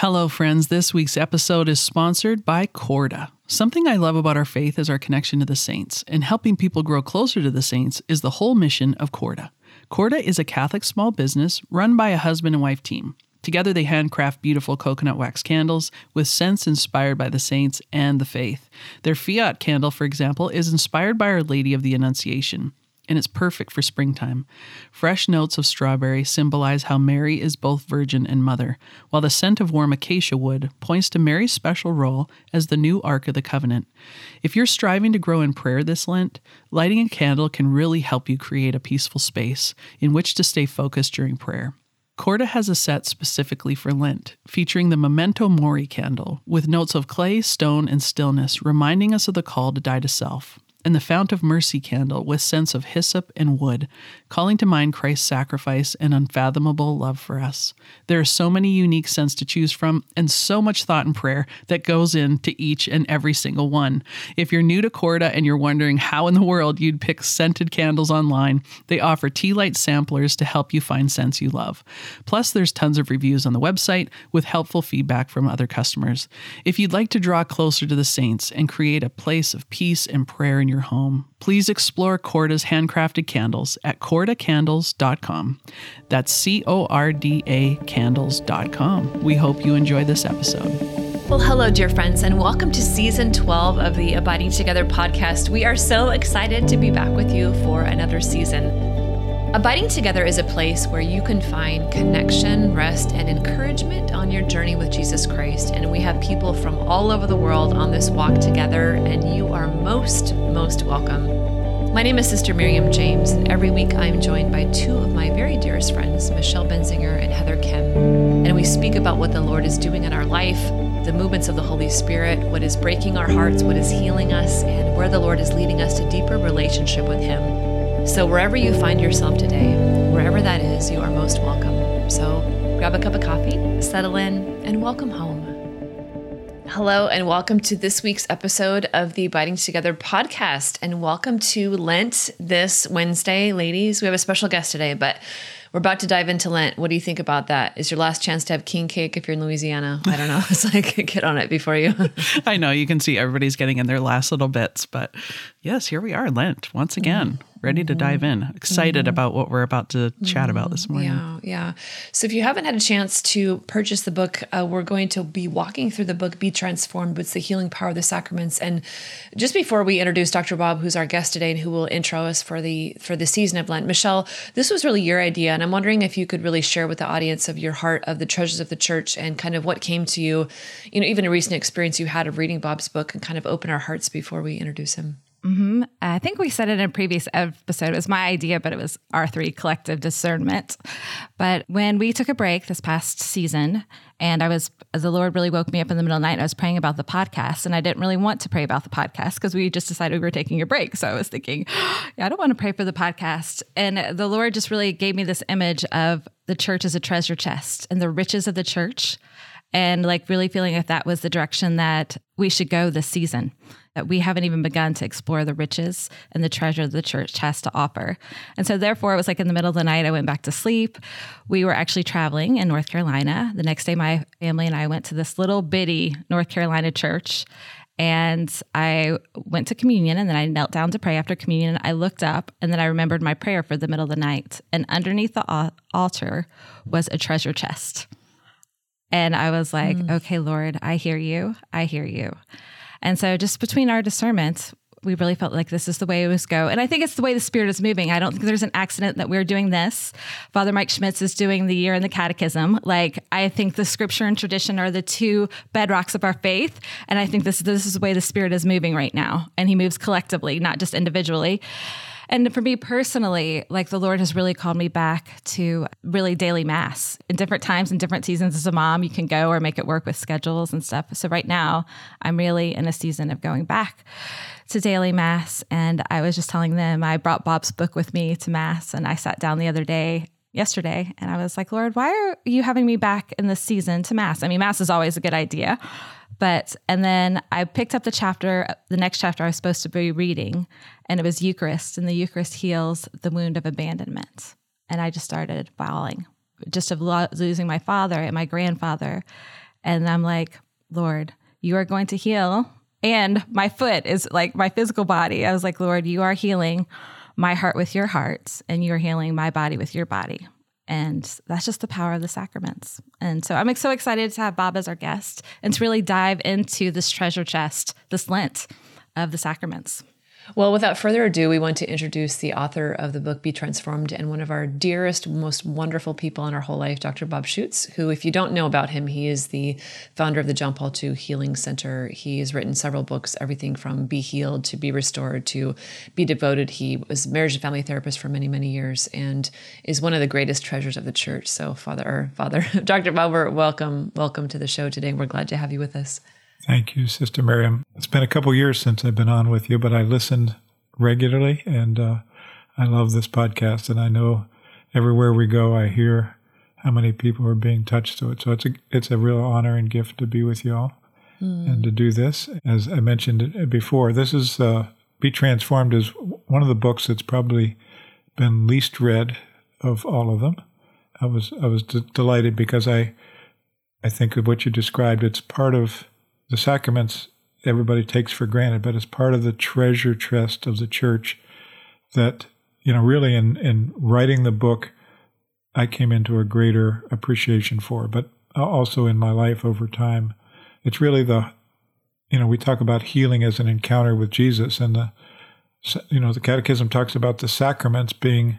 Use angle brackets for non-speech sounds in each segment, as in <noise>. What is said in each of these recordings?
Hello, friends. This week's episode is sponsored by Corda. Something I love about our faith is our connection to the saints, and helping people grow closer to the saints is the whole mission of Corda. Corda is a Catholic small business run by a husband and wife team. Together, they handcraft beautiful coconut wax candles with scents inspired by the saints and the faith. Their fiat candle, for example, is inspired by Our Lady of the Annunciation and it's perfect for springtime. Fresh notes of strawberry symbolize how Mary is both virgin and mother, while the scent of warm acacia wood points to Mary's special role as the new Ark of the Covenant. If you're striving to grow in prayer this Lent, lighting a candle can really help you create a peaceful space in which to stay focused during prayer. Corda has a set specifically for Lent, featuring the Memento Mori candle, with notes of clay, stone, and stillness, reminding us of the call to die to self and the Fount of Mercy candle with scents of hyssop and wood, calling to mind Christ's sacrifice and unfathomable love for us. There are so many unique scents to choose from, and so much thought and prayer that goes into each and every single one. If you're new to Corda and you're wondering how in the world you'd pick scented candles online, they offer tea light samplers to help you find scents you love. Plus, there's tons of reviews on the website with helpful feedback from other customers. If you'd like to draw closer to the saints and create a place of peace and prayer in your home, please explore Corda's handcrafted candles at cordacandles.com. That's C O R D A candles.com. We hope you enjoy this episode. Well, hello, dear friends, and welcome to season 12 of the Abiding Together podcast. We are so excited to be back with you for another season. Abiding Together is a place where you can find connection, rest, and encouragement on your journey with Jesus Christ. And we have people from all over the world on this walk together, and you are most, most welcome. My name is Sister Miriam James, and every week I'm joined by two of my very dearest friends, Michelle Benzinger and Heather Khym. And we speak about what the Lord is doing in our life, the movements of the Holy Spirit, what is breaking our hearts, what is healing us, and where the Lord is leading us to deeper relationship with Him. So, wherever you find yourself today, wherever that is, you are most welcome. So, grab a cup of coffee, settle in, and welcome home. Hello, and welcome to this week's episode of the Abiding Together podcast. And welcome to Lent this Wednesday, ladies. We have a special guest today, but we're about to dive into Lent. What do you think about that? Is your last chance to have king cake if you're in Louisiana? I don't know. <laughs> It's like get on it before you. <laughs> I know you can see everybody's getting in their last little bits, but yes, here we are, Lent once again. Mm ready to dive in. Excited mm-hmm. about what we're about to chat about this morning. Yeah, yeah. So if you haven't had a chance to purchase the book, uh, we're going to be walking through the book "Be Transformed" with the healing power of the sacraments. And just before we introduce Dr. Bob, who's our guest today and who will intro us for the for the season of Lent, Michelle, this was really your idea, and I'm wondering if you could really share with the audience of your heart of the treasures of the church and kind of what came to you, you know, even a recent experience you had of reading Bob's book, and kind of open our hearts before we introduce him. Mm-hmm. I think we said it in a previous episode. It was my idea, but it was R3 collective discernment. But when we took a break this past season, and I was, the Lord really woke me up in the middle of the night, and I was praying about the podcast, and I didn't really want to pray about the podcast because we just decided we were taking a break. So I was thinking, <gasps> yeah, I don't want to pray for the podcast. And the Lord just really gave me this image of the church as a treasure chest and the riches of the church and like really feeling like that was the direction that we should go this season that we haven't even begun to explore the riches and the treasure the church has to offer. And so, therefore, it was like in the middle of the night, I went back to sleep. We were actually traveling in North Carolina. The next day, my family and I went to this little bitty North Carolina church. And I went to communion and then I knelt down to pray after communion. I looked up and then I remembered my prayer for the middle of the night. And underneath the altar was a treasure chest. And I was like, mm. okay, Lord, I hear you. I hear you. And so just between our discernment, we really felt like this is the way it was go. And I think it's the way the spirit is moving. I don't think there's an accident that we're doing this. Father Mike Schmitz is doing the year in the catechism. Like I think the scripture and tradition are the two bedrocks of our faith. And I think this, this is the way the spirit is moving right now. And he moves collectively, not just individually. And for me personally, like the Lord has really called me back to really daily mass in different times and different seasons. As a mom, you can go or make it work with schedules and stuff. So right now, I'm really in a season of going back to daily mass. And I was just telling them I brought Bob's book with me to mass, and I sat down the other day yesterday and I was like, Lord, why are you having me back in this season to Mass? I mean, Mass is always a good idea. But, and then I picked up the chapter, the next chapter I was supposed to be reading, and it was Eucharist, and the Eucharist heals the wound of abandonment. And I just started bawling, just of lo- losing my father and my grandfather. And I'm like, Lord, you are going to heal. And my foot is like my physical body. I was like, Lord, you are healing my heart with your heart, and you're healing my body with your body. And that's just the power of the sacraments. And so I'm so excited to have Bob as our guest and to really dive into this treasure chest, this Lent of the sacraments. Well, without further ado, we want to introduce the author of the book Be Transformed and one of our dearest, most wonderful people in our whole life, Dr. Bob Schuchts, who, if you don't know about him, he is the founder of the John Paul II Healing Center. He has written several books, everything from Be Healed to Be Restored to Be Devoted. He was marriage and family therapist for many, many years and is one of the greatest treasures of the church. So, Father, Father, <laughs> Dr. Bob, welcome, welcome to the show today. We're glad to have you with us. Thank you, Sister Miriam. It's been a couple years since I've been on with you, but I listened regularly, and uh, I love this podcast. And I know everywhere we go, I hear how many people are being touched to it. So it's a it's a real honor and gift to be with you all mm. and to do this. As I mentioned before, this is uh, "Be Transformed" is one of the books that's probably been least read of all of them. I was I was d- delighted because I I think of what you described. It's part of the sacraments everybody takes for granted, but it's part of the treasure chest of the church that, you know, really in, in writing the book, I came into a greater appreciation for, but also in my life over time. It's really the, you know, we talk about healing as an encounter with Jesus, and the, you know, the Catechism talks about the sacraments being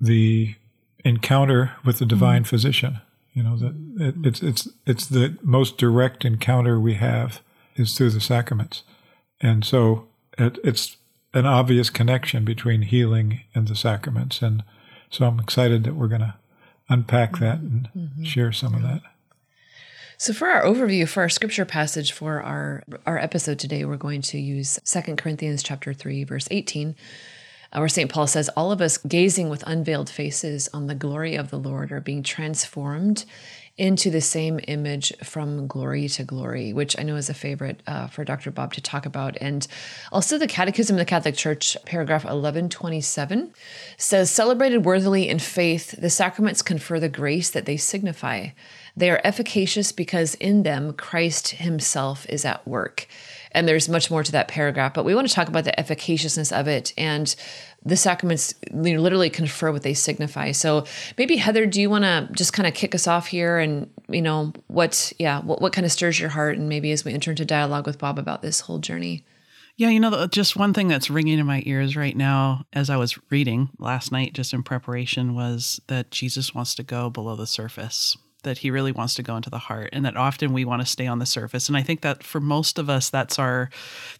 the encounter with the divine mm-hmm. physician. You know that it, it's it's it's the most direct encounter we have is through the sacraments, and so it, it's an obvious connection between healing and the sacraments, and so I'm excited that we're going to unpack that and mm-hmm. share some of that. So for our overview for our scripture passage for our our episode today, we're going to use Second Corinthians chapter 3 verse 18 where St. Paul says, All of us gazing with unveiled faces on the glory of the Lord are being transformed into the same image from glory to glory, which I know is a favorite uh, for Dr. Bob to talk about. And also, the Catechism of the Catholic Church, paragraph 1127, says, Celebrated worthily in faith, the sacraments confer the grace that they signify. They are efficacious because in them Christ himself is at work. And there's much more to that paragraph, but we want to talk about the efficaciousness of it and the sacraments you know, literally confer what they signify. So maybe Heather, do you want to just kind of kick us off here and you know what yeah what what kind of stirs your heart and maybe as we enter into dialogue with Bob about this whole journey. Yeah, you know, just one thing that's ringing in my ears right now as I was reading last night, just in preparation, was that Jesus wants to go below the surface that he really wants to go into the heart and that often we want to stay on the surface. And i think that for most of us that's our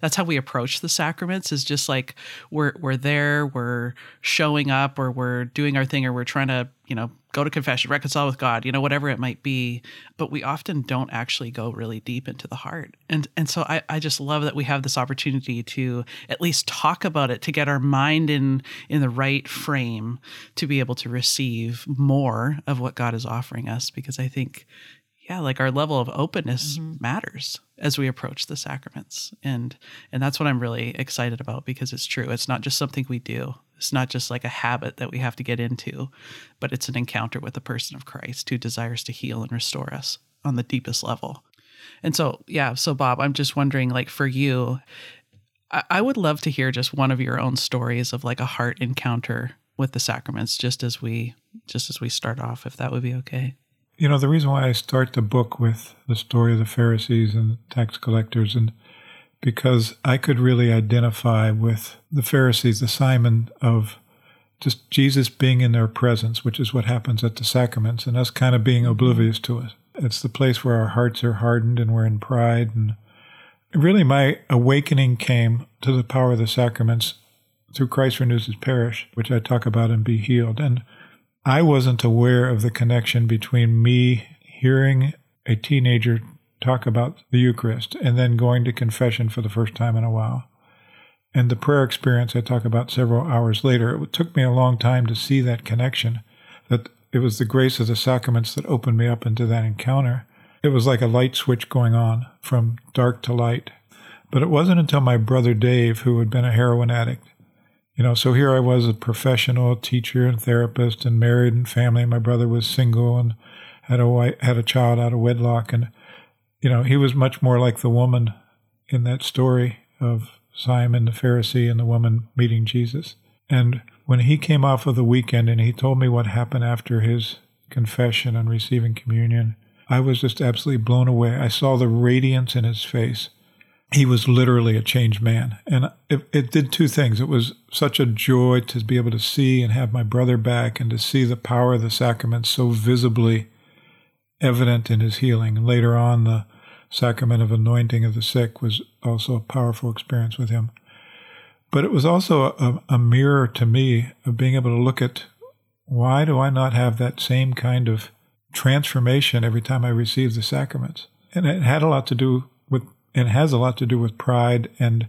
that's how we approach the sacraments is just like we're we're there we're showing up or we're doing our thing or we're trying to you know go to confession, reconcile with God, you know, whatever it might be. But we often don't actually go really deep into the heart. And and so I, I just love that we have this opportunity to at least talk about it, to get our mind in in the right frame to be able to receive more of what God is offering us. Because I think, yeah, like our level of openness mm-hmm. matters as we approach the sacraments. And and that's what I'm really excited about because it's true. It's not just something we do. It's not just like a habit that we have to get into, but it's an encounter with the person of Christ who desires to heal and restore us on the deepest level. And so, yeah, so Bob, I'm just wondering, like, for you, I, I would love to hear just one of your own stories of like a heart encounter with the sacraments, just as we just as we start off, if that would be okay. You know, the reason why I start the book with the story of the Pharisees and tax collectors and because I could really identify with the Pharisees, the Simon of just Jesus being in their presence, which is what happens at the sacraments, and us kind of being mm-hmm. oblivious to it. It's the place where our hearts are hardened and we're in pride. And really, my awakening came to the power of the sacraments through Christ Renews His Parish, which I talk about and Be Healed. And I wasn't aware of the connection between me hearing a teenager talk about the Eucharist and then going to confession for the first time in a while. And the prayer experience I talk about several hours later, it took me a long time to see that connection, that it was the grace of the sacraments that opened me up into that encounter. It was like a light switch going on from dark to light. But it wasn't until my brother Dave, who had been a heroin addict, you know, so here I was a professional teacher and therapist and married and family. My brother was single and had a wife, had a child out of wedlock. And you know, he was much more like the woman in that story of Simon the Pharisee and the woman meeting Jesus. And when he came off of the weekend and he told me what happened after his confession and receiving communion, I was just absolutely blown away. I saw the radiance in his face. He was literally a changed man. And it, it, did two things. It was such a joy to be able to see and have my brother back and to see the power of the sacrament so visibly evident in his healing. And later on, the sacrament of anointing of the sick was also a powerful experience with him. But it was also a, a mirror to me of being able to look at why do I not have that same kind of transformation every time I receive the sacraments? And it had a lot to do and has a lot to do with pride and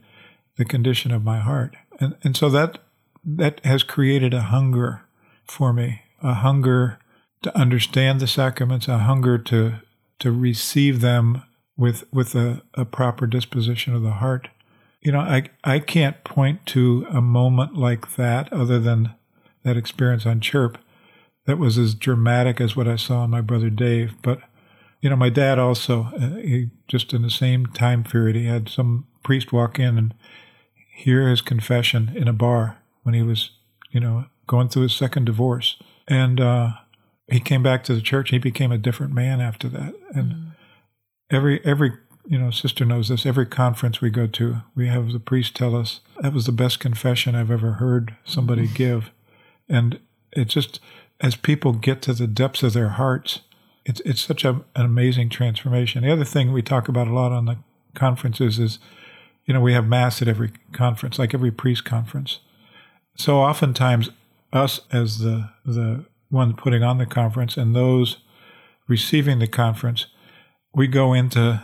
the condition of my heart. And, and so that, that has created a hunger for me, a hunger to understand the sacraments, a hunger to, to receive them with, with a, a proper disposition of the heart. You know, I, I can't point to a moment like that other than that experience on Chirp that was as dramatic as what I saw in my brother Dave. But, you know, my dad also, uh, he just in the same time period, he had some priest walk in and hear his confession in a bar when he was, you know, going through his second divorce. And uh, he came back to the church. He became a different man after that. And mm. every, every, you know, sister knows this. Every conference we go to, we have the priest tell us that was the best confession I've ever heard somebody give. And it just, as people get to the depths of their hearts, it's it's such a, an amazing transformation. The other thing we talk about a lot on the conferences is, you know, we have mass at every conference, like every priest conference. So oftentimes, us as the the one putting on the conference and those receiving the conference, we go into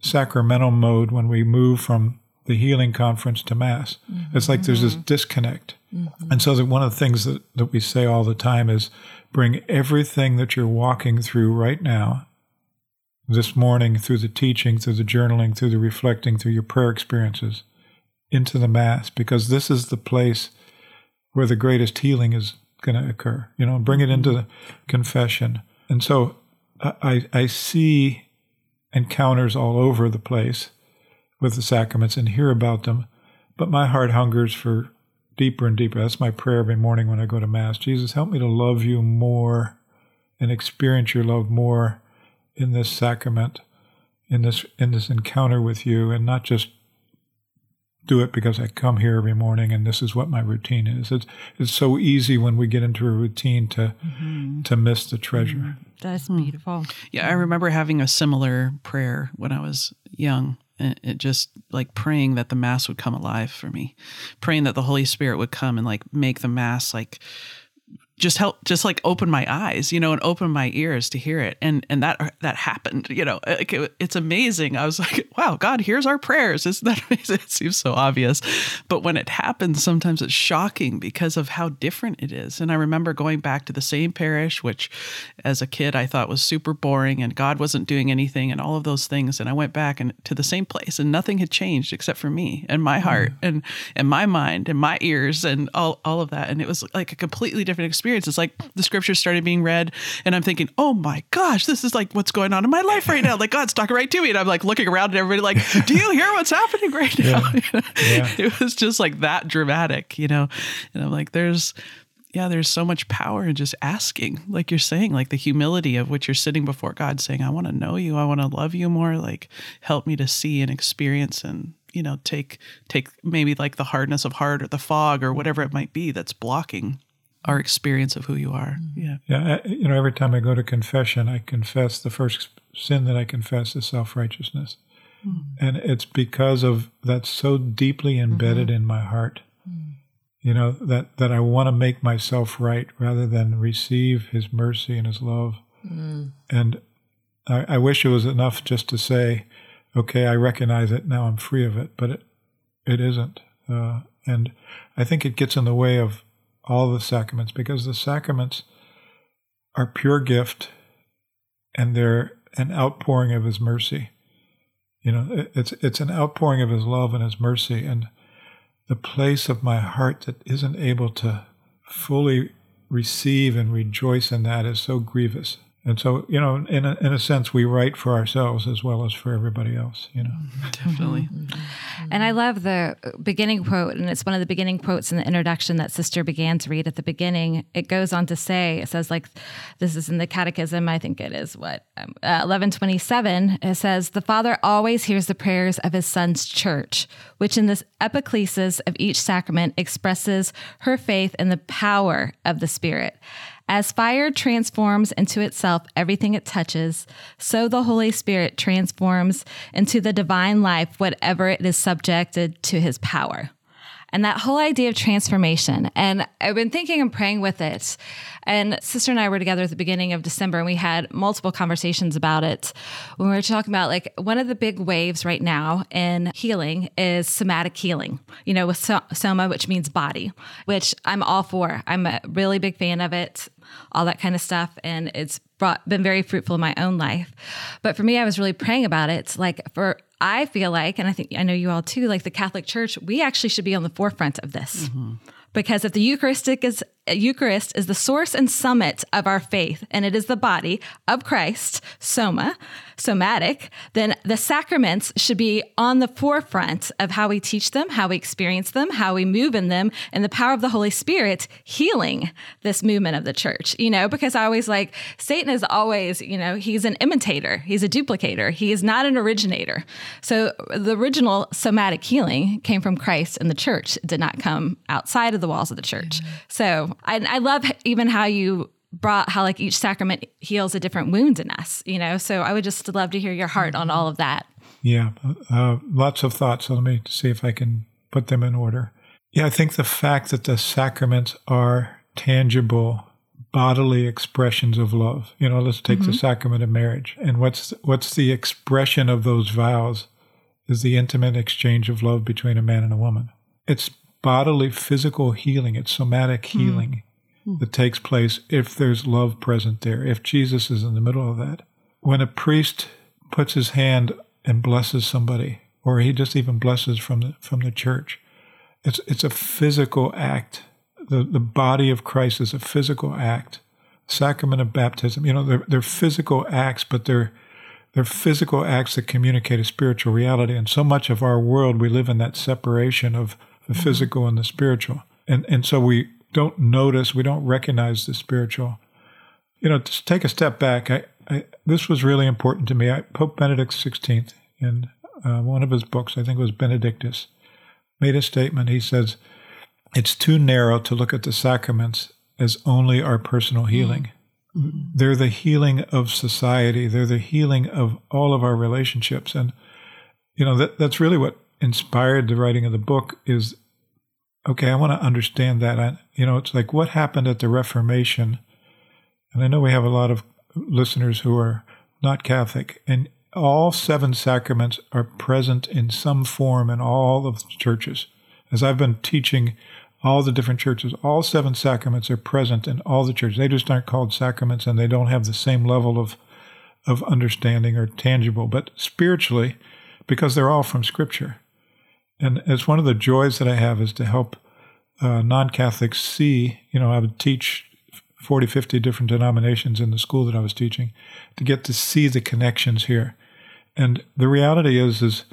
sacramental mode when we move from the healing conference to mass. Mm-hmm. It's like there's this disconnect. Mm-hmm. And so that one of the things that, that we say all the time is bring everything that you're walking through right now, this morning, through the teaching, through the journaling, through the reflecting, through your prayer experiences, into the Mass, because this is the place where the greatest healing is going to occur. You know, bring it into mm-hmm. the confession. And so I, I see encounters all over the place with the sacraments and hear about them, but my heart hungers for deeper and deeper. That's my prayer every morning when I go to Mass. Jesus, help me to love you more and experience your love more in this sacrament, in this in this encounter with you, and not just do it because I come here every morning and this is what my routine is. It's it's so easy when we get into a routine to mm-hmm. to miss the treasure. Mm-hmm. That's beautiful. Yeah, I remember having a similar prayer when I was young it just like praying that the mass would come alive for me. Praying that the holy spirit would come and like make the mass like just help just like open my eyes you know and open my ears to hear it. And and that that happened you know like it, it's amazing. I was like <laughs> wow god hears our prayers. <laughs> Isn't that amazing? It seems so obvious. But when it happens sometimes it's shocking because of how different it is. And i remember going back to the same parish which as a kid i thought was super boring and god wasn't doing anything and all of those things. And i went back and to the same place and nothing had changed except for me and my heart mm. and and my mind and my ears and all all of that. And it was like a completely different experience experience. It's like the scriptures started being read, and I'm thinking, oh my gosh, this is like what's going on in my life right now. Like God's talking right to me, and I'm like looking around at everybody, like, do you hear what's happening right now? <laughs> Yeah. yeah. It was just like that dramatic, you know. And I'm like, there's yeah, there's so much power in just asking, like you're saying, like the humility of which you're sitting before God saying, I want to know you, I want to love you more, like help me to see and experience and you know take take maybe like the hardness of heart or the fog or whatever it might be that's blocking our experience of who you are. Mm-hmm. Yeah. Yeah. You know, every time I go to confession, I confess the first sin that I confess is self righteousness. Mm-hmm. And it's because of that's so deeply embedded mm-hmm. in my heart. Mm. You know, that, that I want to make myself right rather than receive his mercy and his love. Mm. And I, I, wish it was enough just to say, okay, I recognize it, now I'm free of it. But it, it isn't. Uh, and I think it gets in the way of all the sacraments because the sacraments are pure gift and they're an outpouring of his mercy. You know, it's it's an outpouring of his love and his mercy and the place of my heart that isn't able to fully receive and rejoice in that is so grievous. And so, you know, in a, in a sense, we write for ourselves as well as for everybody else, you know. Definitely. And I love the beginning quote, and it's one of the beginning quotes in the introduction that Sister began to read at the beginning. It goes on to say, it says, like, this is in the Catechism, I think it is what, um, uh, 1127. It says, The Father always hears the prayers of his Son's church, which in this epiclesis of each sacrament expresses her faith in the power of the Spirit. As fire transforms into itself everything it touches, so the Holy Spirit transforms into the divine life whatever it is subjected to his power. And that whole idea of transformation. And I've been thinking and praying with it. And sister and I were together at the beginning of December and we had multiple conversations about it. When we were talking about like one of the big waves right now in healing is somatic healing, you know, with soma, which means body, which I'm all for. I'm a really big fan of it all that kind of stuff. And it's brought, been very fruitful in my own life. But for me, I was really praying about it. It's like for, I feel like, and I think I know you all too, like the Catholic Church, we actually should be on the forefront of this. Mm-hmm. Because if the Eucharistic is Eucharist is the source and summit of our faith, and it is the body of Christ, soma, somatic, then the sacraments should be on the forefront of how we teach them, how we experience them, how we move in them, and the power of the Holy Spirit healing this movement of the church. You know, because I always like Satan is always, you know, he's an imitator, he's a duplicator, he is not an originator. So the original somatic healing came from Christ and the church, it did not come outside of the walls of the church. So I, I love even how you brought how like each sacrament heals a different wound in us, you know? So I would just love to hear your heart on all of that. Yeah, uh, lots of thoughts. So let me see if I can put them in order. Yeah, I think the fact that the sacraments are tangible bodily expressions of love. You know, let's take mm-hmm. the sacrament of marriage. And what's what's the expression of those vows is the intimate exchange of love between a man and a woman. It's bodily physical healing, it's somatic hmm. healing mm. that takes place if there's love present there, if Jesus is in the middle of that. When a priest puts his hand and blesses somebody, or he just even blesses from the from the church, it's it's a physical act. The the body of Christ is a physical act. Sacrament of baptism, you know, they're they're physical acts, but they're they're physical acts that communicate a spiritual reality. And so much of our world, we live in that separation of the physical and the spiritual. And, and so we don't notice, we don't recognize the spiritual. You know, to take a step back, I, I, this was really important to me. I, Pope Benedict XVI, in uh, one of his books, I think it was Benedictus, made a statement. He says, It's too narrow to look at the sacraments as only our personal healing. Mm-hmm. They're the healing of society, they're the healing of all of our relationships. And, you know, that, that's really what inspired the writing of the book is okay, I want to understand that. I, you know, it's like what happened at the Reformation. And I know we have a lot of listeners who are not Catholic, and all seven sacraments are present in some form in all of the churches. As I've been teaching all the different churches, all seven sacraments are present in all the churches. They just aren't called sacraments and they don't have the same level of, of understanding or tangible, but spiritually, because they're all from Scripture. And it's one of the joys that I have is to help uh, non Catholics see, you know, I would teach 40, 50 different denominations in the school that I was teaching to get to see the connections here. And the reality is, is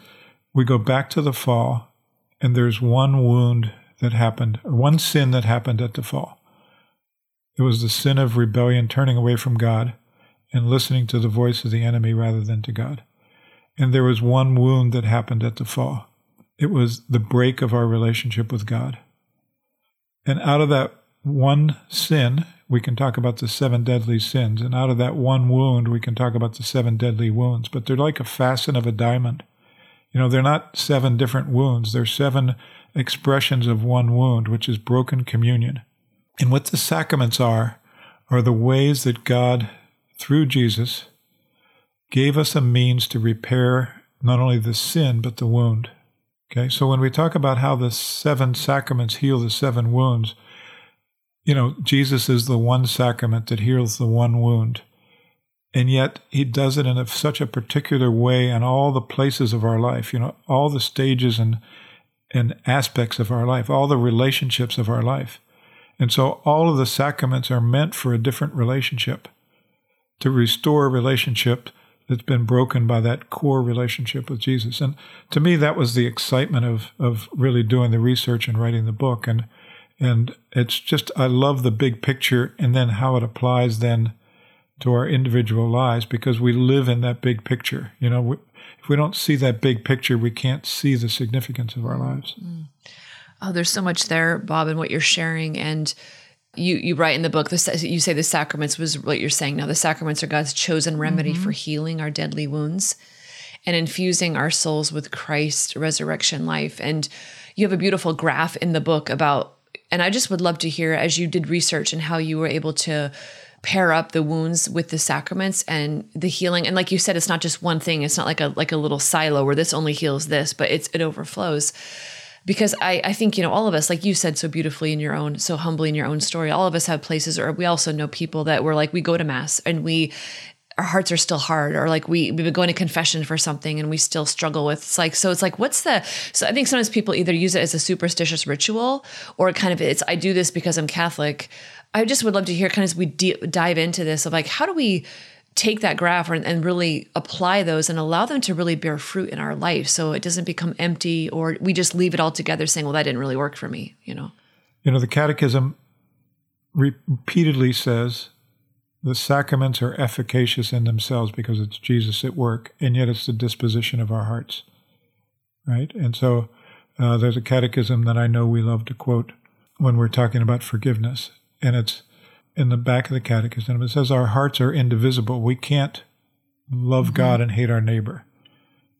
we go back to the fall and there's one wound that happened, one sin that happened at the fall. It was the sin of rebellion, turning away from God and listening to the voice of the enemy rather than to God. And there was one wound that happened at the fall. It was the break of our relationship with God. And out of that one sin, we can talk about the seven deadly sins. And out of that one wound, we can talk about the seven deadly wounds. But they're like a facet of a diamond. You know, they're not seven different wounds, they're seven expressions of one wound, which is broken communion. And what the sacraments are, are the ways that God, through Jesus, gave us a means to repair not only the sin, but the wound. Okay, so when we talk about how the seven sacraments heal the seven wounds, you know, Jesus is the one sacrament that heals the one wound. And yet he does it in a, such a particular way in all the places of our life, you know, all the stages and, and aspects of our life, all the relationships of our life. And so all of the sacraments are meant for a different relationship to restore a relationship that's been broken by that core relationship with Jesus. And to me, that was the excitement of of really doing the research and writing the book. And and it's just I love the big picture and then how it applies then to our individual lives because we live in that big picture. You know, we, if we don't see that big picture, we can't see the significance of our lives. Mm. Oh, there's so much there, Bob, and what you're sharing. And you you write in the book, this, you say the sacraments was what you're saying now. The sacraments are God's chosen remedy mm-hmm. for healing our deadly wounds and infusing our souls with Christ's resurrection life. And you have a beautiful graph in the book about, and I just would love to hear as you did research and how you were able to pair up the wounds with the sacraments and the healing and like you said it's not just one thing it's not like a like a little silo where this only heals this but it's it overflows because I, I think you know all of us like you said so beautifully in your own so humbly in your own story all of us have places or we also know people that were like we go to mass and we our hearts are still hard or like we we've been going to confession for something and we still struggle with it's like so it's like what's the so i think sometimes people either use it as a superstitious ritual or kind of it's i do this because i'm catholic. I just would love to hear kind of as we dive into this of like, how do we take that graph and, and really apply those and allow them to really bear fruit in our life so it doesn't become empty or we just leave it all together saying, well, that didn't really work for me, you know? You know, the Catechism repeatedly says the sacraments are efficacious in themselves because it's Jesus at work, and yet it's the disposition of our hearts, right? And so uh, there's a catechism that I know we love to quote when we're talking about forgiveness and it's in the back of the catechism. It says our hearts are indivisible. We can't love mm-hmm. God and hate our neighbor.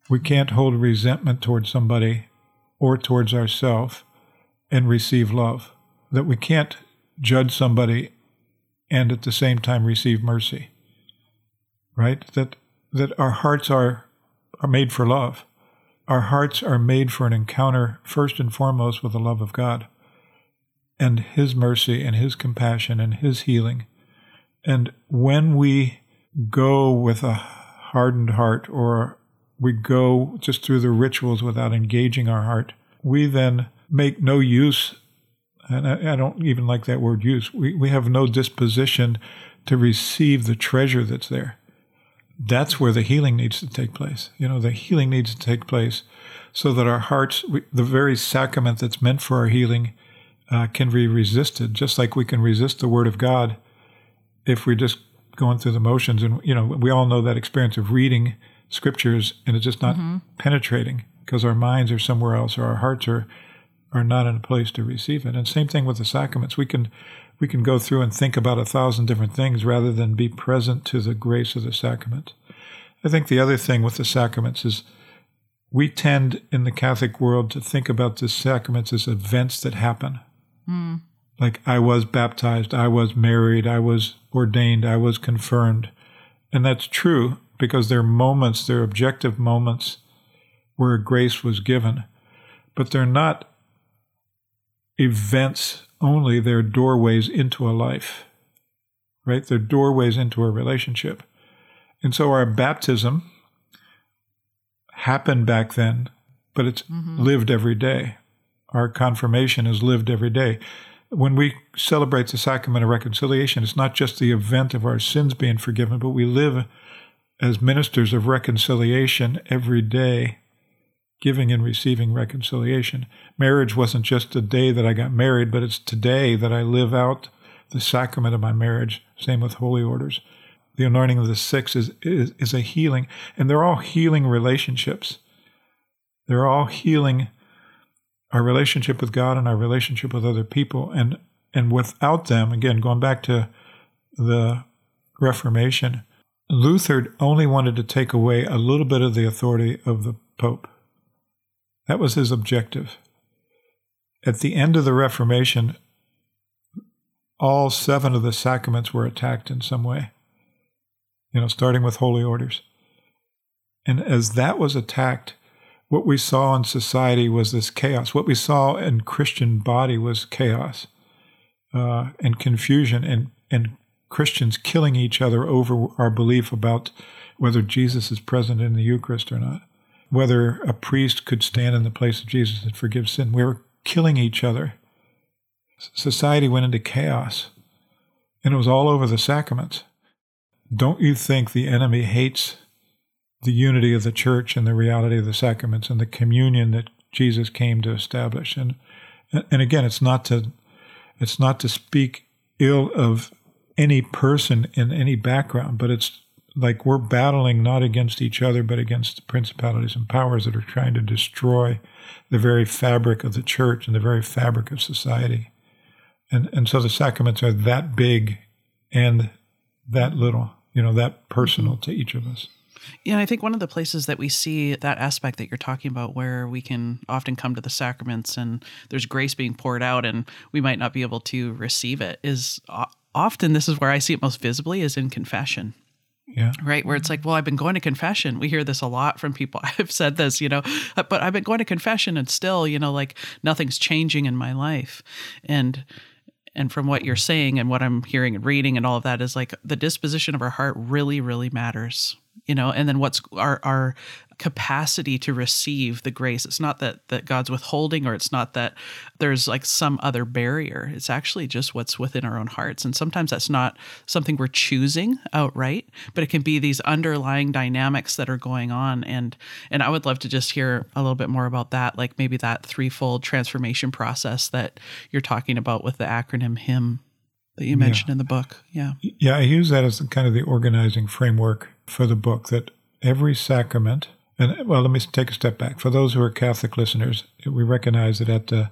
We can't hold resentment towards somebody or towards ourselves and receive love. That we can't judge somebody and at the same time receive mercy. Right? That that our hearts are are made for love. Our hearts are made for an encounter first and foremost with the love of God and His mercy and His compassion and His healing. And when we go with a hardened heart or we go just through the rituals without engaging our heart, we then make no use, and I, I don't even like that word use, we, we have no disposition to receive the treasure that's there. That's where the healing needs to take place. You know, the healing needs to take place so that our hearts, we, the very sacrament that's meant for our healing, uh, can be resisted, just like we can resist the Word of God if we're just going through the motions. And, you know, we all know that experience of reading scriptures and it's just not mm-hmm. penetrating because our minds are somewhere else or our hearts are, are not in a place to receive it. And same thing with the sacraments. We can, we can go through and think about a thousand different things rather than be present to the grace of the sacrament. I think the other thing with the sacraments is we tend in the Catholic world to think about the sacraments as events that happen. Mm. Like I was baptized, I was married, I was ordained, I was confirmed. And that's true because they're moments, they're objective moments where grace was given. But they're not events only, they're doorways into a life, right? They're doorways into a relationship. And so our baptism happened back then, but it's mm-hmm. lived every day. Our confirmation is lived every day. When we celebrate the sacrament of reconciliation, it's not just the event of our sins being forgiven, but we live as ministers of reconciliation every day, giving and receiving reconciliation. Marriage wasn't just the day that I got married, but it's today that I live out the sacrament of my marriage. Same with holy orders. The anointing of the sick is, is, is a healing, and they're all healing relationships. They're all healing our relationship with God and our relationship with other people. And, and without them, again, going back to the Reformation, Luther only wanted to take away a little bit of the authority of the Pope. That was his objective. At the end of the Reformation, all seven of the sacraments were attacked in some way, you know, starting with holy orders. And as that was attacked, what we saw in society was this chaos. What we saw in Christian body was chaos uh, and confusion and, and Christians killing each other over our belief about whether Jesus is present in the Eucharist or not, whether a priest could stand in the place of Jesus and forgive sin. We were killing each other. Society went into chaos, and it was all over the sacraments. don't you think the enemy hates the unity of the church and the reality of the sacraments and the communion that Jesus came to establish? And and again, it's not to it's not to speak ill of any person in any background, but it's like we're battling not against each other, but against the principalities and powers that are trying to destroy the very fabric of the church and the very fabric of society. And, and so the sacraments are that big and that little, you know, that personal mm-hmm. to each of us. Yeah, I think one of the places that we see that aspect that you're talking about, where we can often come to the sacraments and there's grace being poured out, and we might not be able to receive it, is often this is where I see it most visibly is in confession. Yeah. Right. Where it's like, well, I've been going to confession. We hear this a lot from people. <laughs> I've said this, you know, uh, but I've been going to confession and still, you know, like nothing's changing in my life. And, and from what you're saying and what I'm hearing and reading and all of that is like the disposition of our heart really, really matters you know and then what's our our capacity to receive the grace. It's not that that god's withholding or it's not that there's like some other barrier. It's actually just what's within our own hearts. And sometimes that's not something we're choosing outright but it can be these underlying dynamics that are going on. And and i would love to just hear a little bit more about that like maybe that threefold transformation process that you're talking about with the acronym him that you mentioned yeah. in the book yeah yeah i use that as kind of the organizing framework for the book that every sacrament, and well, let me take a step back. For those who are Catholic listeners, we recognize that at the,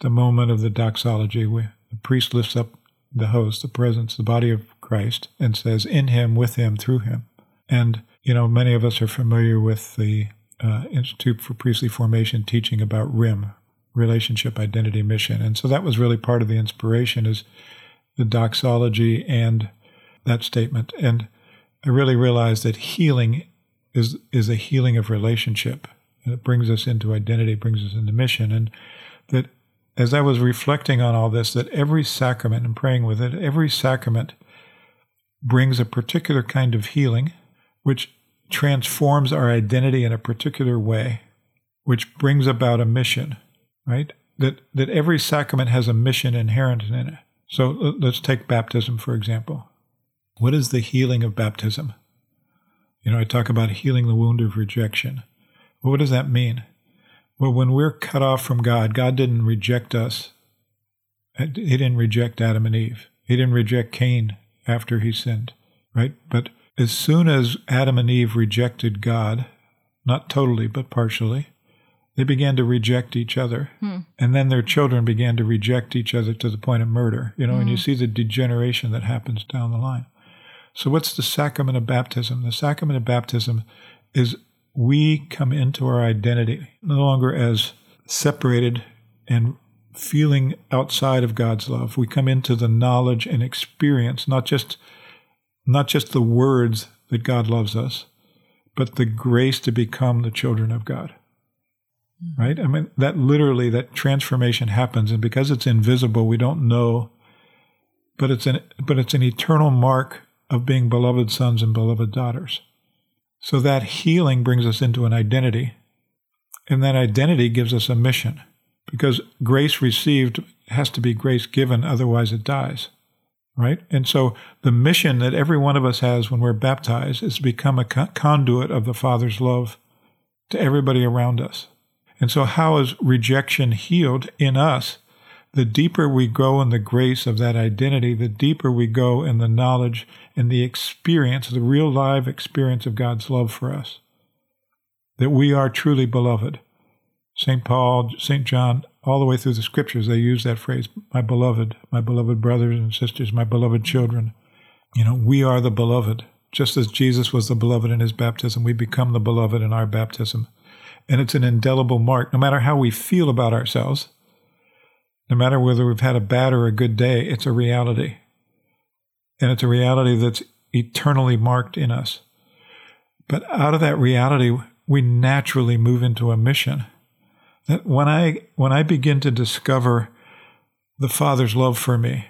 the moment of the doxology, we, the priest lifts up the host, the presence, the body of Christ, and says, In him, with him, through him. And, you know, many of us are familiar with the uh, Institute for Priestly Formation teaching about RIM, relationship, identity, mission. And so that was really part of the inspiration is the doxology and that statement. And I really realized that healing is is a healing of relationship. And it brings us into identity, brings us into mission. And that as I was reflecting on all this, that every sacrament and praying with it, every sacrament brings a particular kind of healing, which transforms our identity in a particular way, which brings about a mission, right? That that every sacrament has a mission inherent in it. So uh, let's take baptism, for example. What is the healing of baptism? You know, I talk about healing the wound of rejection. Well, what does that mean? Well, when we're cut off from God, God didn't reject us. Uh, he didn't reject Adam and Eve. He didn't reject Cain after he sinned, right? But as soon as Adam and Eve rejected God, not totally, but partially, they began to reject each other. Hmm. And then their children began to reject each other to the point of murder, you know, hmm. and you see the degeneration that happens down the line. So, what's the sacrament of baptism? The sacrament of baptism is we come into our identity no longer as separated and feeling outside of God's love. We come into the knowledge and experience, not just not just the words that God loves us, but the grace to become the children of God. Mm-hmm. Right? I mean, that literally, that transformation happens. And because it's invisible, we don't know, but it's an, but it's an eternal mark of being beloved sons and beloved daughters. So that healing brings us into an identity, and that identity gives us a mission because grace received has to be grace given, otherwise it dies. Right? And so the mission that every one of us has when we're baptized is to become a conduit of the Father's love to everybody around us. And so, how is rejection healed in us? the deeper we go in the grace of that identity, the deeper we go in the knowledge and the experience, the real live experience of God's love for us. That we are truly beloved. St. Paul, St. John, all the way through the scriptures, they use that phrase, my beloved, my beloved brothers and sisters, my beloved children. You know, we are the beloved. Just as Jesus was the beloved in his baptism, we become the beloved in our baptism. And it's an indelible mark, no matter how we feel about ourselves no matter whether we've had a bad or a good day, it's a reality. And it's a reality that's eternally marked in us. But out of that reality, we naturally move into a mission. That when I when I begin to discover the Father's love for me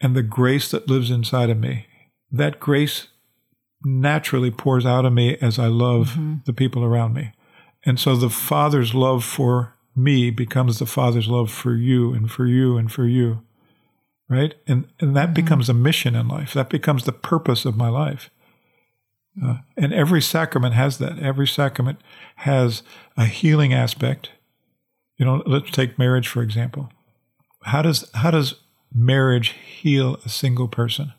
and the grace that lives inside of me, that grace naturally pours out of me as I love mm-hmm. the people around me. And so the Father's love for me becomes the Father's love for you and for you and for you. Right? And and that mm-hmm. becomes a mission in life. That becomes the purpose of my life. Uh, and every sacrament has that. Every sacrament has a healing aspect. You know, let's take marriage for example. How does how does marriage heal a single person,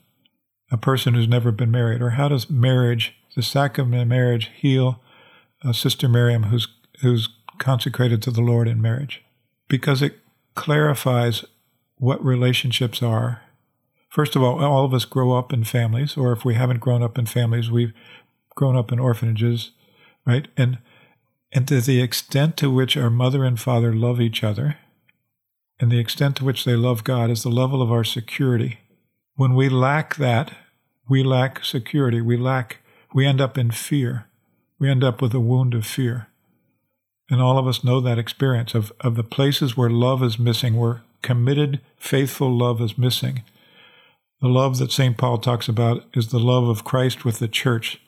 a person who's never been married, or how does marriage, the sacrament of marriage, heal a Sister Miriam who's who's consecrated to the Lord in marriage? Because it clarifies what relationships are. First of all, all of us grow up in families, or if we haven't grown up in families, we've grown up in orphanages, right? And and to the extent to which our mother and father love each other, and the extent to which they love God is the level of our security. When we lack that, we lack security. We lack, we end up in fear. We end up with a wound of fear. And all of us know that experience of, of the places where love is missing, where committed, faithful love is missing. The love that St. Paul talks about is the love of Christ with the church.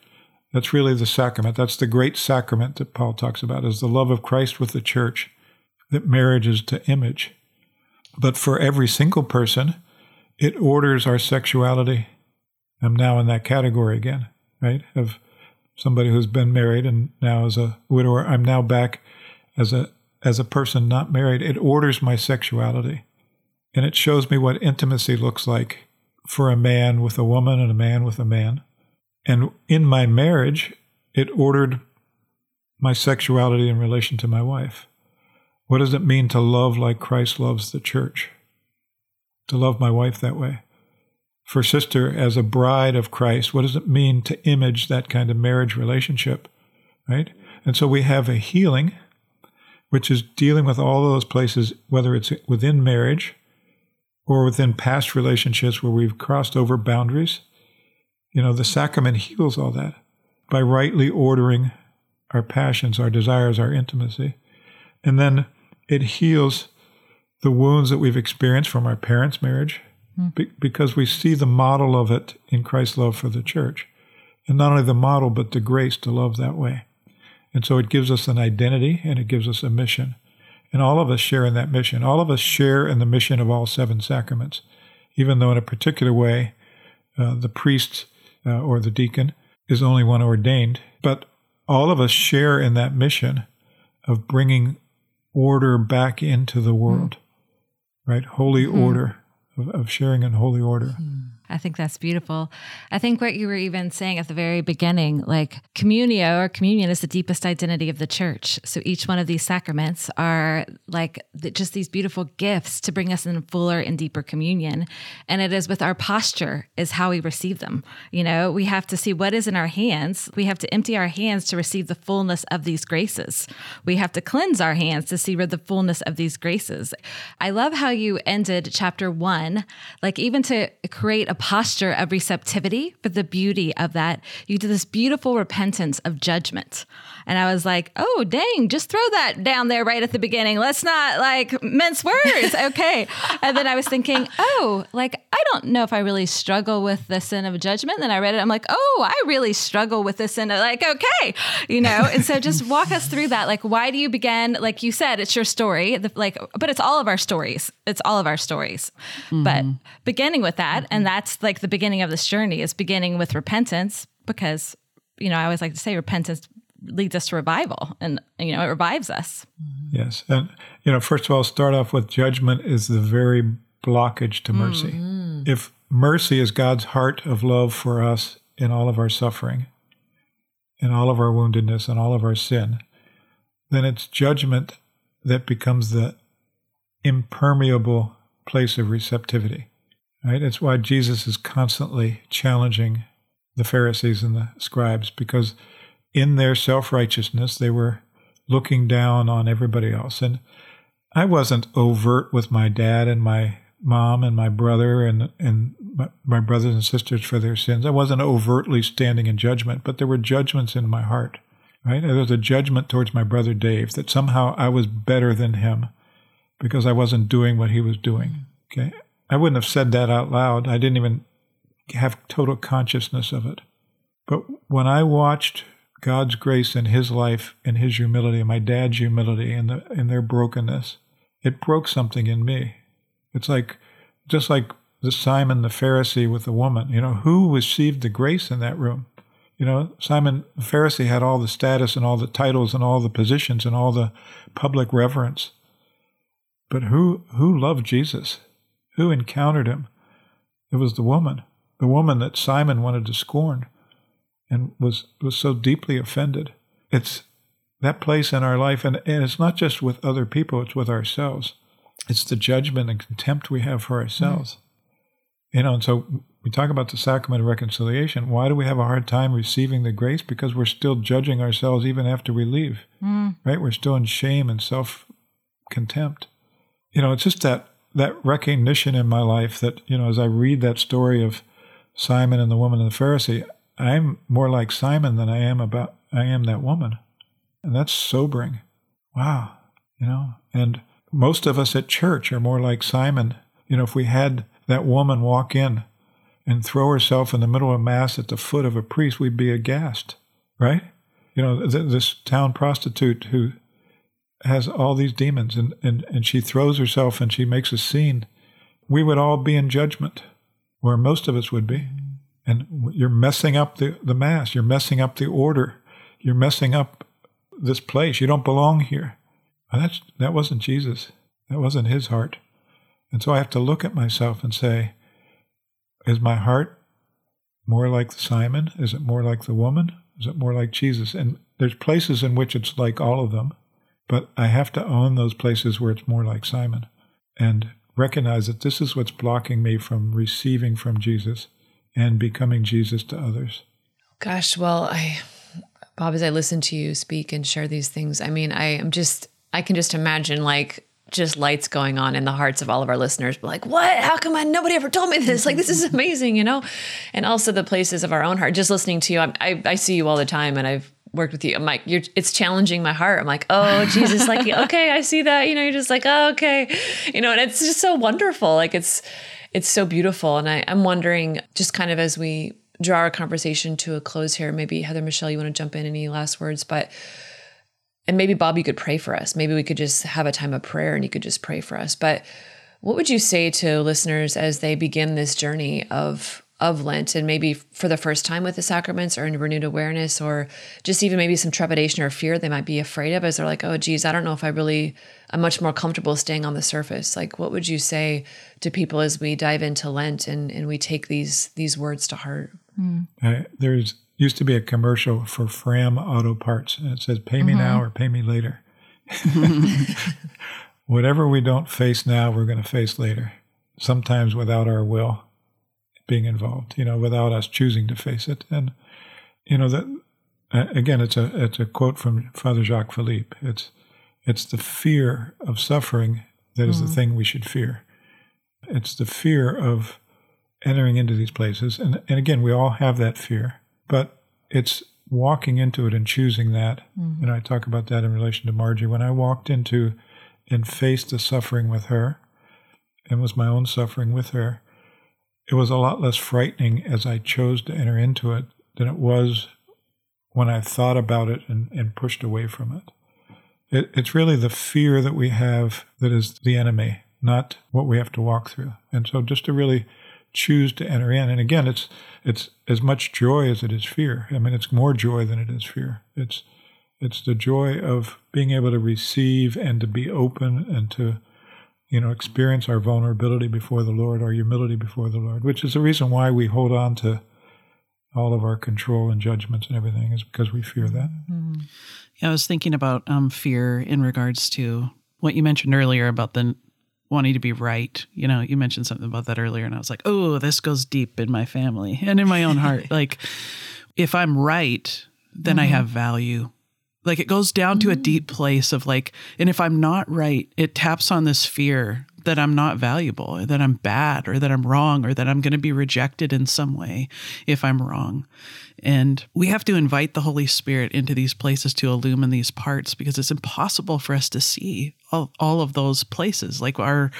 That's really the sacrament. That's the great sacrament that Paul talks about, is the love of Christ with the church, that marriage is to image. But for every single person, it orders our sexuality. I'm now in that category again, right? Of somebody who's been married and now as a widower. I'm now back as a as a person not married. It orders my sexuality. And it shows me what intimacy looks like for a man with a woman and a man with a man. And in my marriage, it ordered my sexuality in relation to my wife. What does it mean to love like Christ loves the church? To love my wife that way. For sister, as a bride of Christ, what does it mean to image that kind of marriage relationship? Right? And so we have a healing, which is dealing with all those places, whether it's within marriage or within past relationships where we've crossed over boundaries. You know, the sacrament heals all that by rightly ordering our passions, our desires, our intimacy. And then it heals the wounds that we've experienced from our parents' marriage. Be- because we see the model of it in Christ's love for the church. And not only the model, but the grace to love that way. And so it gives us an identity and it gives us a mission. And all of us share in that mission. All of us share in the mission of all seven sacraments, even though in a particular way, uh, the priest uh, or the deacon is only one ordained. But all of us share in that mission of bringing order back into the world, mm. right? Holy mm. order of, of, sharing in holy order. Mm. I think that's beautiful. I think what you were even saying at the very beginning, like communio or communion is the deepest identity of the church. So each one of these sacraments are like just these beautiful gifts to bring us in fuller and deeper communion. And it is with our posture is how we receive them. You know, we have to see what is in our hands. We have to empty our hands to receive the fullness of these graces. We have to cleanse our hands to see where the fullness of these graces. I love how you ended chapter one, like even to create a posture of receptivity, but the beauty of that, you do this beautiful repentance of judgment. And I was like, oh, dang, just throw that down there right at the beginning. Let's not like mince words. <laughs> Okay. and then I was thinking, oh, like, I don't know if I really struggle with the sin of judgment. Then I read it. I'm like, oh, I really struggle with the sin of like, okay, you know? And so just <laughs> walk us through that. Like, why do you begin? Like you said, it's your story, the, like, but it's all of our stories. It's all of our stories. Mm-hmm. But beginning with that, mm-hmm. and that's like the beginning of this journey is beginning with repentance because, you know, I always like to say repentance leads us to revival and you know it revives us. Yes. And you know first of all start off with judgment is the very blockage to mercy. Mm-hmm. if mercy is god's heart of love for us in all of our suffering in all of our woundedness and all of our sin then it's judgment that becomes the impermeable place of receptivity right it's why jesus is constantly challenging the pharisees and the scribes because in their self righteousness, they were looking down on everybody else. And I wasn't overt with my dad and my mom and my brother and and my, my, brothers and sisters for their sins. I wasn't overtly standing in judgment, but there were judgments in my heart. Right? There was a judgment towards my brother Dave that somehow I was better than him because I wasn't doing what he was doing. Okay. I wouldn't have said that out loud. I didn't even have total consciousness of it. But when I watched God's grace in his life and his humility and my dad's humility and the, in their brokenness, it broke something in me. It's like, just like the Simon the Pharisee with the woman, you know, who received the grace in that room? You know, Simon the Pharisee had all the status and all the titles and all the positions and all the public reverence. But who who loved Jesus? Who encountered him? It was the woman, the woman that Simon wanted to scorn and was was so deeply offended. It's that place in our life and, and it's not just with other people, it's with ourselves. It's the judgment and contempt we have for ourselves. Mm. You know, and so we talk about the sacrament of reconciliation. Why do we have a hard time receiving the grace? Because we're still judging ourselves even after we leave, mm. right? We're still in shame and self contempt. You know, it's just that that recognition in my life that you know, as I read that story of Simon and the woman and the Pharisee, I'm more like Simon than I am about I am that woman, and that's sobering. Wow, you know, and most of us at church are more like Simon. You know, if we had that woman walk in and throw herself in the middle of mass at the foot of a priest, we'd be aghast, right? You know, th- this town prostitute who has all these demons and, and, and she throws herself and she makes a scene, we would all be in judgment, where most of us would be. And you're messing up the, the mass, you're messing up the order, you're messing up this place. You don't belong here. And that's, that wasn't Jesus. That wasn't his heart. And so I have to look at myself and say, is my heart more like Simon? Is it more like the woman? Is it more like Jesus? And there's places in which it's like all of them, but I have to own those places where it's more like Simon and recognize that this is what's blocking me from receiving from Jesus and becoming Jesus to others. Gosh, well, I, Bob, as I listen to you speak and share these things, I mean, I am just, I can just imagine like just lights going on in the hearts of all of our listeners. Like, what? How come I, nobody ever told me this? Like, this is amazing, you know? And also the places of our own heart. Just listening to you, I, I, I see you all the time and I've worked with you. I'm like, you're, it's challenging my heart. I'm like, oh, Jesus, like, <laughs> okay, I see that. You know, you're just like, oh, okay. You know, and it's just so wonderful. Like, it's, it's so beautiful. And I, I'm wondering, just kind of as we draw our conversation to a close here, maybe Heather Michelle, you want to jump in any last words, but and maybe Bob, you could pray for us. Maybe we could just have a time of prayer and you could just pray for us. But what would you say to listeners as they begin this journey of of Lent and maybe for the first time with the sacraments or in renewed awareness or just even maybe some trepidation or fear they might be afraid of as they're like, oh geez, I don't know if I really I'm much more comfortable staying on the surface. Like what would you say to people as we dive into Lent and, and we take these these words to heart? Mm. Uh, there's used to be a commercial for Fram Auto Parts, and it says, "Pay me mm-hmm. now or pay me later." <laughs> <laughs> Whatever we don't face now, we're going to face later. Sometimes without our will being involved, you know, without us choosing to face it. And you know that again, it's a it's a quote from Father Jacques Philippe. It's it's the fear of suffering that is mm. the thing we should fear. It's the fear of entering into these places, and and again, we all have that fear. But it's walking into it and choosing that. Mm-hmm. And I talk about that in relation to Margie. When I walked into and faced the suffering with her and was my own suffering with her, it was a lot less frightening as I chose to enter into it than it was when I thought about it and, and pushed away from it. it. It's really the fear that we have that is the enemy, not what we have to walk through. And so just to really choose to enter in. And again, it's it's as much joy as it is fear. I mean, it's more joy than it is fear. It's it's the joy of being able to receive and to be open and to you know experience our vulnerability before the Lord, our humility before the Lord, which is the reason why we hold on to all of our control and judgments and everything is because we fear that. Mm-hmm. Yeah, I was thinking about um, fear in regards to what you mentioned earlier about the wanting to be right. You know, you mentioned something about that earlier, and I was like, oh, this goes deep in my family and in my own heart. <laughs> like, if I'm right, then mm-hmm. I have value. Like, it goes down to a deep mm. place of like, and if I'm not right, it taps on this fear that I'm not valuable, or that I'm bad, or that I'm wrong, or that I'm going to be rejected in some way if I'm wrong. And we have to invite the Holy Spirit into these places to illumine these parts because it's impossible for us to see all, all of those places. Like our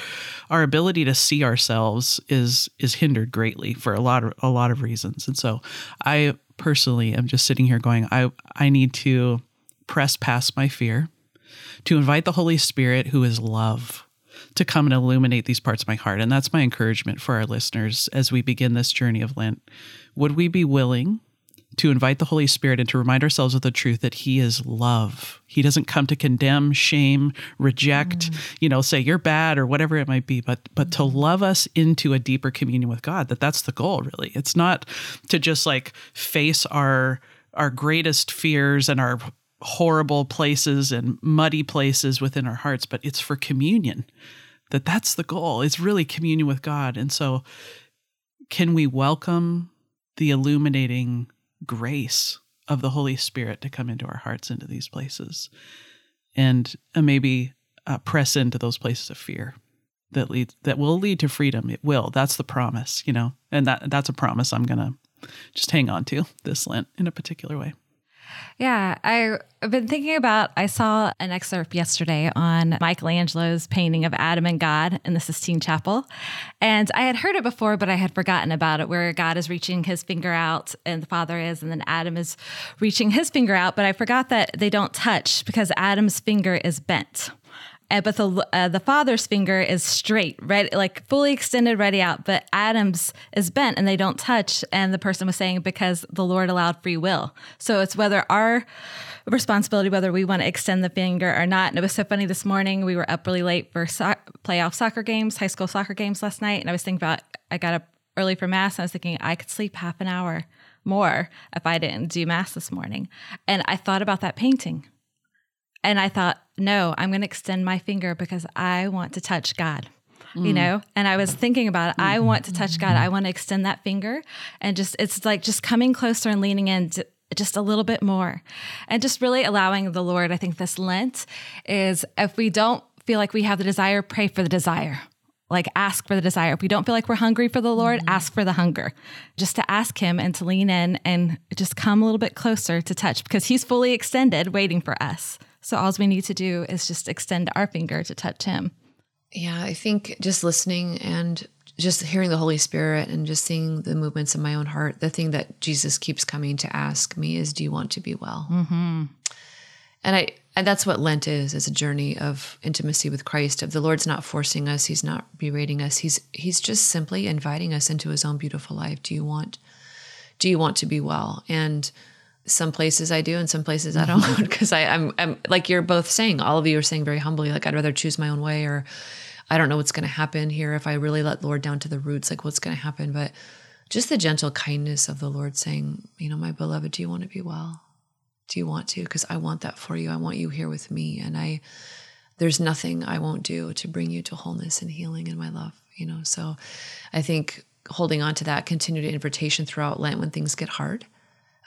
our ability to see ourselves is is hindered greatly for a lot of a lot of reasons. And so I personally am just sitting here going, I I need to press past my fear, to invite the Holy Spirit who is love to come and illuminate these parts of my heart. And that's my encouragement for our listeners as we begin this journey of Lent. Would we be willing to invite the Holy Spirit and to remind ourselves of the truth that He is love. He doesn't come to condemn, shame, reject, mm. you know, say you're bad or whatever it might be, but but to love us into a deeper communion with God. That that's the goal, really. It's not to just like face our our greatest fears and our horrible places and muddy places within our hearts, but it's for communion. That that's the goal. It's really communion with God. And so can we welcome the illuminating grace of the Holy Spirit to come into our hearts into these places and uh, maybe uh, press into those places of fear that lead that will lead to freedom it will that's the promise you know and that that's a promise i'm gonna just hang on to this lent in a particular way yeah, I, have been thinking about. I saw an excerpt yesterday on Michelangelo's painting of Adam and God in the Sistine Chapel. And I had heard it before, but I had forgotten about it, where God is reaching his finger out and the Father is, and then Adam is reaching his finger out. But I forgot that they don't touch because Adam's finger is bent. Uh, but the uh, the father's finger is straight, right, like fully extended, ready out. But Adam's is bent, and they don't touch. And the person was saying because the Lord allowed free will. So it's whether our responsibility whether we want to extend the finger or not. And it was so funny this morning. We were up really late for so- playoff soccer games, high school soccer games last night, and I was thinking about. I got up early for mass, and I was thinking I could sleep half an hour more if I didn't do mass this morning. And I thought about that painting and I thought, no, I'm going to extend my finger because I want to touch God. Mm. You know, and I was thinking about it. I want to touch God. I want to extend that finger and just, it's like just coming closer and leaning in to, just a little bit more and just really allowing the Lord. I think this Lent is if we don't feel like we have the desire, pray for the desire. Like ask for the desire. If we don't feel like we're hungry for the Lord, mm-hmm. ask for the hunger. Just to ask Him and to lean in and just come a little bit closer to touch because He's fully extended, waiting for us. So all we need to do is just extend our finger to touch him. Yeah, I think just listening and just hearing the Holy Spirit and just seeing the movements in my own heart, the thing that Jesus keeps coming to ask me is, "Do you want to be well?" Mm-hmm. And I, and that's what Lent is: is a journey of intimacy with Christ. If the Lord's not forcing us, He's not berating us. He's He's just simply inviting us into His own beautiful life. Do you want? Do you want to be well? And some places I do and some places I mm-hmm. don't <laughs> because I'm, I'm like you're both saying all of you are saying very humbly like I'd rather choose my own way or I don't know what's going to happen here if I really let Lord down to the roots like what's going to happen? But just the gentle kindness of the Lord saying you know my beloved do you want to be well? Do you want to? Because I want that for you. I want you here with me and I there's nothing I won't do to bring you to wholeness and healing in my love you know? So I think holding on to that continued invitation throughout Lent when things get hard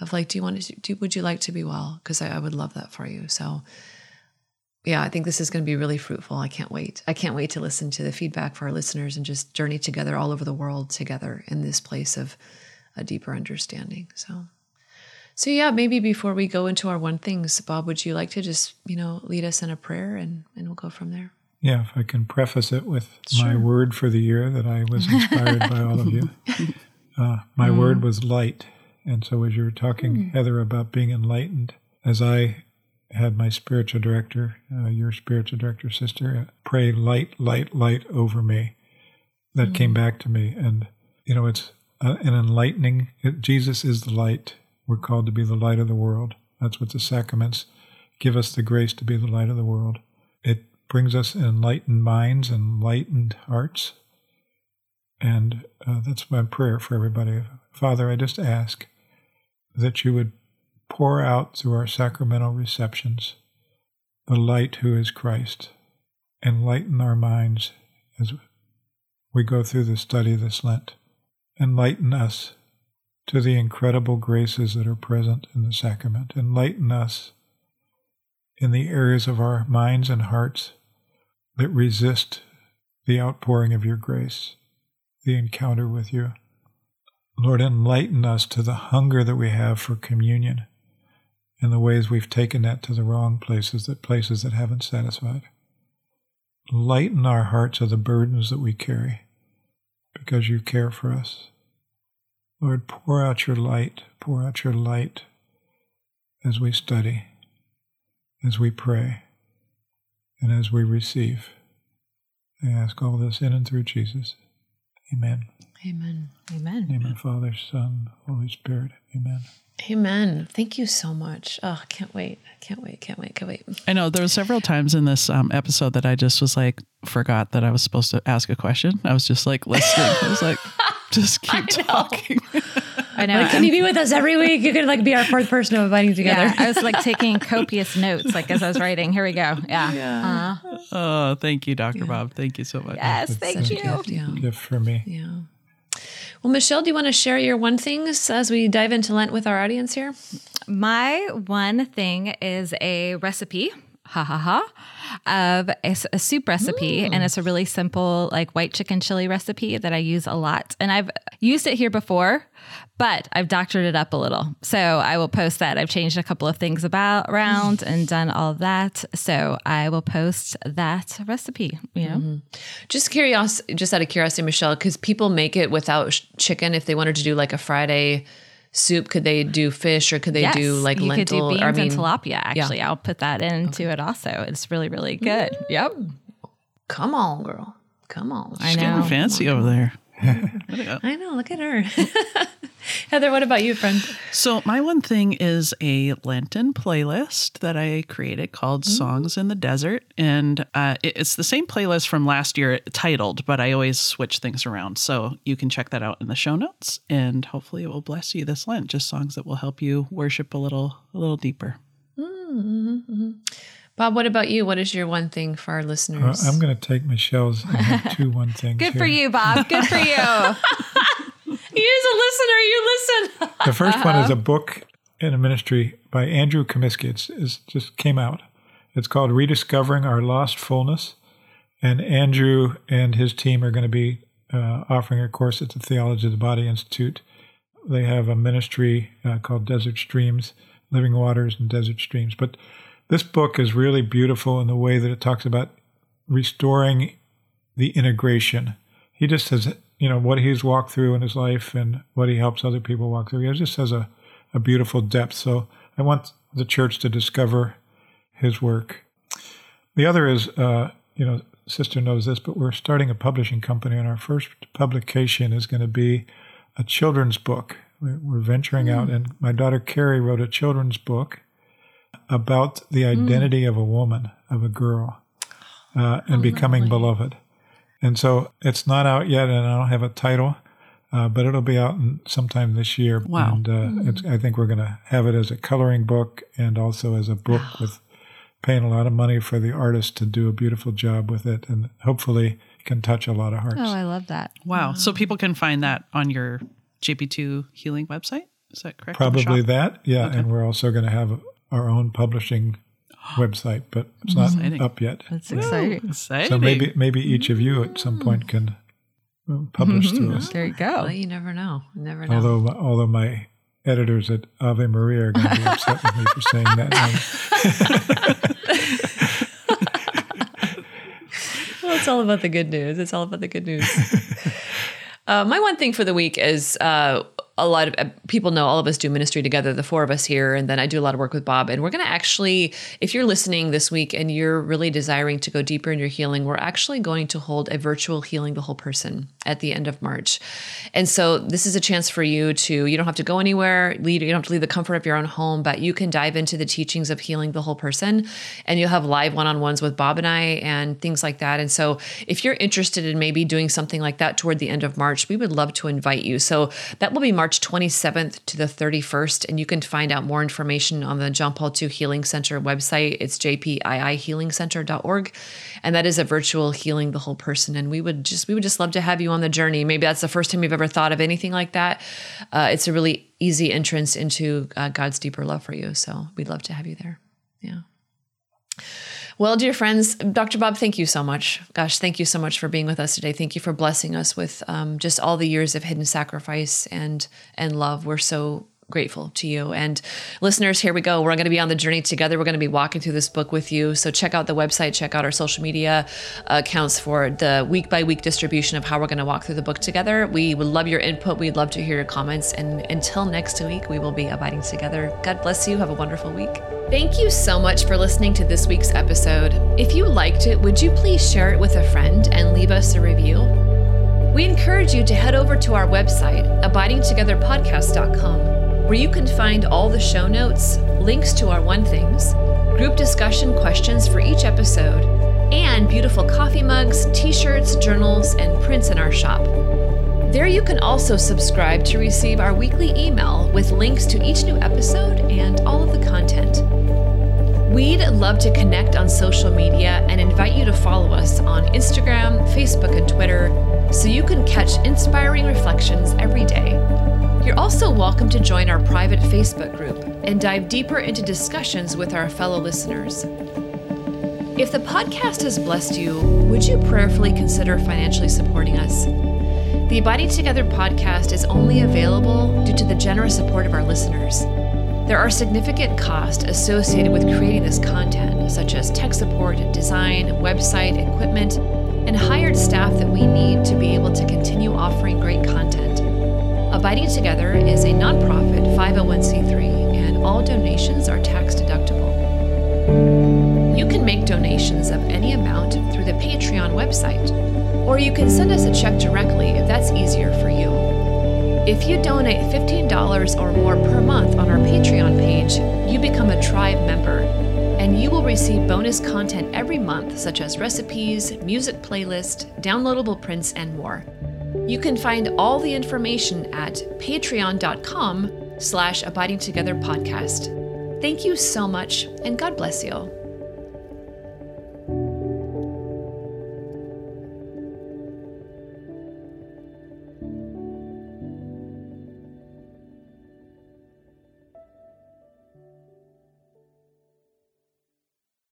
of like, do you want to, do, would you like to be well? Because I, I would love that for you. So, yeah, I think this is going to be really fruitful. I can't wait. I can't wait to listen to the feedback for our listeners and just journey together all over the world together in this place of a deeper understanding. So, so yeah, maybe before we go into our one things, Bob, would you like to just you know lead us in a prayer and and we'll go from there. Yeah, if I can preface it with sure. my word for the year that I was inspired by all of you. <laughs> Uh, my mm. word was light. And so, as you were talking, mm. Heather, about being enlightened, as I had my spiritual director, uh, your spiritual director, sister, uh, pray light, light, light over me, that mm. came hmm. back to me. And, you know, it's uh, an enlightening, it, Jesus is the light. We're called to be the light of the world. That's what the sacraments give us the grace to be the light of the world. It brings us enlightened minds and enlightened hearts. And uh, that's my prayer for everybody. Father, I just ask that you would pour out through our sacramental receptions the light who is Christ, enlighten our minds as we go through the study this Lent. Enlighten us to the incredible graces that are present in the sacrament. Enlighten us in the areas of our minds and hearts that resist the outpouring of your grace, the encounter with you. Lord, enlighten us to the hunger that we have for communion and the ways we've taken that to the wrong places, that places that haven't satisfied. Lighten our hearts of the burdens that we carry because you care for us. Lord, pour out your light, pour out your light as we study, as we pray, and as we receive. I ask all this in and through Jesus. Amen. Amen. Amen. Name of Father, Son, Holy Spirit. Amen. Amen. Thank you so much. Oh, I can't wait. I can't wait. Can't wait. Can't wait. I know there were several times in this um, episode that I just was like, forgot that I was supposed to ask a question. I was just like listening. I was like, <laughs> just keep talking. <laughs> I know. Like, can you be with us every week? You could like be our fourth person of abiding together. yeah, I was like taking copious notes, like as I was writing. Here we go. Yeah. Uh, oh, thank you, Dr. Bob. Thank you so much. yes. Thank you. gift, yeah. Gift for me. Yeah. Well, Michelle, do you want to share your one things as we dive into Lent with our audience here? My one thing is a recipe, ha ha ha, of a soup recipe. And it's a really simple, like white chicken chili recipe that I use a lot. And I've used it here before, but I've doctored it up a little. So I will post that. I've changed a couple of things about around and done all that. So I will post that recipe, you know? Mm-hmm. Just curious, just out of curiosity, Michelle, because people make it without sh- chicken. If they wanted to do like a Friday soup, could they do fish or could they do like you lentil? could do beans or, I mean, and tilapia. Actually, I'll put that into it also. It's really, really good. Yep. come on, girl. Come on. I Getting fancy over there. I know. Look at her. <laughs> Heather, what about you, friend? So, my one thing is a Lenten playlist that I created called Songs in the Desert. And uh, it's the same playlist from last year titled, but I always switch things around. So, you can check that out in the show notes. And hopefully, it will bless you this Lent. Just songs that will help you worship a little, a little deeper. Bob, what about you? What is your one thing for our Uh, listeners? I'm going to take Michelle's two <laughs> one things. Good for you, Bob. Good for you. <laughs> You're a listener. You listen. The first one is a book in a ministry by Andrew Comiskey. It's, it's just came out. It's called Rediscovering Our Lost Fullness. And Andrew and his team are going to be uh, offering a course at the Theology of the Body Institute. They have a ministry uh, called Desert Streams, Living Waters and Desert Streams. But this book is really beautiful in the way that it talks about restoring the integration. He just says, you know, what he's walked through in his life and what he helps other people walk through. He just has a, a beautiful depth. So I want the church to discover his work. The other is, uh, you know, sister knows this, but we're starting a publishing company, and our first publication is going to be a children's book. We're we're venturing out, and my daughter Carrie wrote a children's book about the identity of a woman, of a girl, uh, and becoming beloved. And so it's not out yet, and I don't have a title, uh, but it'll be out in, sometime this year. Wow. And uh, it's, I think we're going to have it as a coloring book and also as a book with paying a lot of money for the artist to do a beautiful job with it, and hopefully can touch a lot of hearts. Oh, I love that. Wow. So, people can find that on your JP2 Healing website. Is that correct? Probably that, yeah. And we're also going to have our own publishing <gasps> website, but it's not Exciting. up yet. That's exciting. Exciting. So maybe maybe each of you at some point can uh, publish through us. There you Well, go. you never know. You never know. Although my- although my editors at Ave Maria are going to be <laughs> upset with me for saying that. <laughs> Well, it's all about the good news. It's all about the good news. <laughs> uh, my one thing for the week is uh, a lot of uh, people know all of us do ministry together, the four of us here, and then I do a lot of work with Bob. And we're going to actually, if you're listening this week and you're really desiring to go deeper in your healing, we're actually going to hold a virtual healing the whole person at the end of March. And so this is a chance for you to, you don't have to go anywhere, lead, you don't have to leave the comfort of your own home, but you can dive into the teachings of healing the whole person. And you'll have live one on ones with Bob and I and things like that. And so if you're interested in maybe doing something like that toward the end of March, we would love to invite you. So that will be March 27th to the 31st. And you can find out more information on the John Paul II Healing Center website. It's jpiihealingcenter.org. And that is a virtual healing the whole person. And we would just, we would just love to have you on the journey. Maybe that's the first time you've ever thought of anything like that. Uh, it's a really easy entrance into uh, God's deeper love for you. So we'd love to have you there. Yeah. Well, dear friends, Dr. Bob, thank you so much. Gosh, thank you so much for being with us today. Thank you for blessing us with um, just all the years of hidden sacrifice and and love. We're so grateful to you. And listeners, here we go. We're going to be on the journey together. We're going to be walking through this book with you. So check out the website, check out our social media accounts for the week by week distribution of how we're going to walk through the book together. We would love your input. We'd love to hear your comments. And until next week, we will be abiding together. God bless you. Have a wonderful week. Thank you so much for listening to this week's episode. If you liked it, would you please share it with a friend and leave us a review? We encourage you to head over to our website, abidingtogetherpodcast.com, where you can find all the show notes, links to our One Things, group discussion questions for each episode, and beautiful coffee mugs, t shirts, journals, and prints in our shop. There you can also subscribe to receive our weekly email with links to each new episode and all of the content. We'd love to connect on social media and invite you to follow us on Instagram, Facebook, and Twitter so you can catch inspiring reflections every day. You're also welcome to join our private Facebook group and dive deeper into discussions with our fellow listeners. If the podcast has blessed you, would you prayerfully consider financially supporting us? The Abiding Together podcast is only available due to the generous support of our listeners. There are significant costs associated with creating this content, such as tech support, design, website, equipment, and hired staff that we need to be able to continue offering great content. Abiding Together is a nonprofit 501c3, and all donations are tax deductible. You can make donations of any amount through the Patreon website, or you can send us a check directly if that's easier for you. If you donate $15 or more per month on our Patreon page, you become a tribe member, and you will receive bonus content every month, such as recipes, music playlist, downloadable prints, and more. You can find all the information at patreon.com slash abiding together podcast. Thank you so much, and God bless you.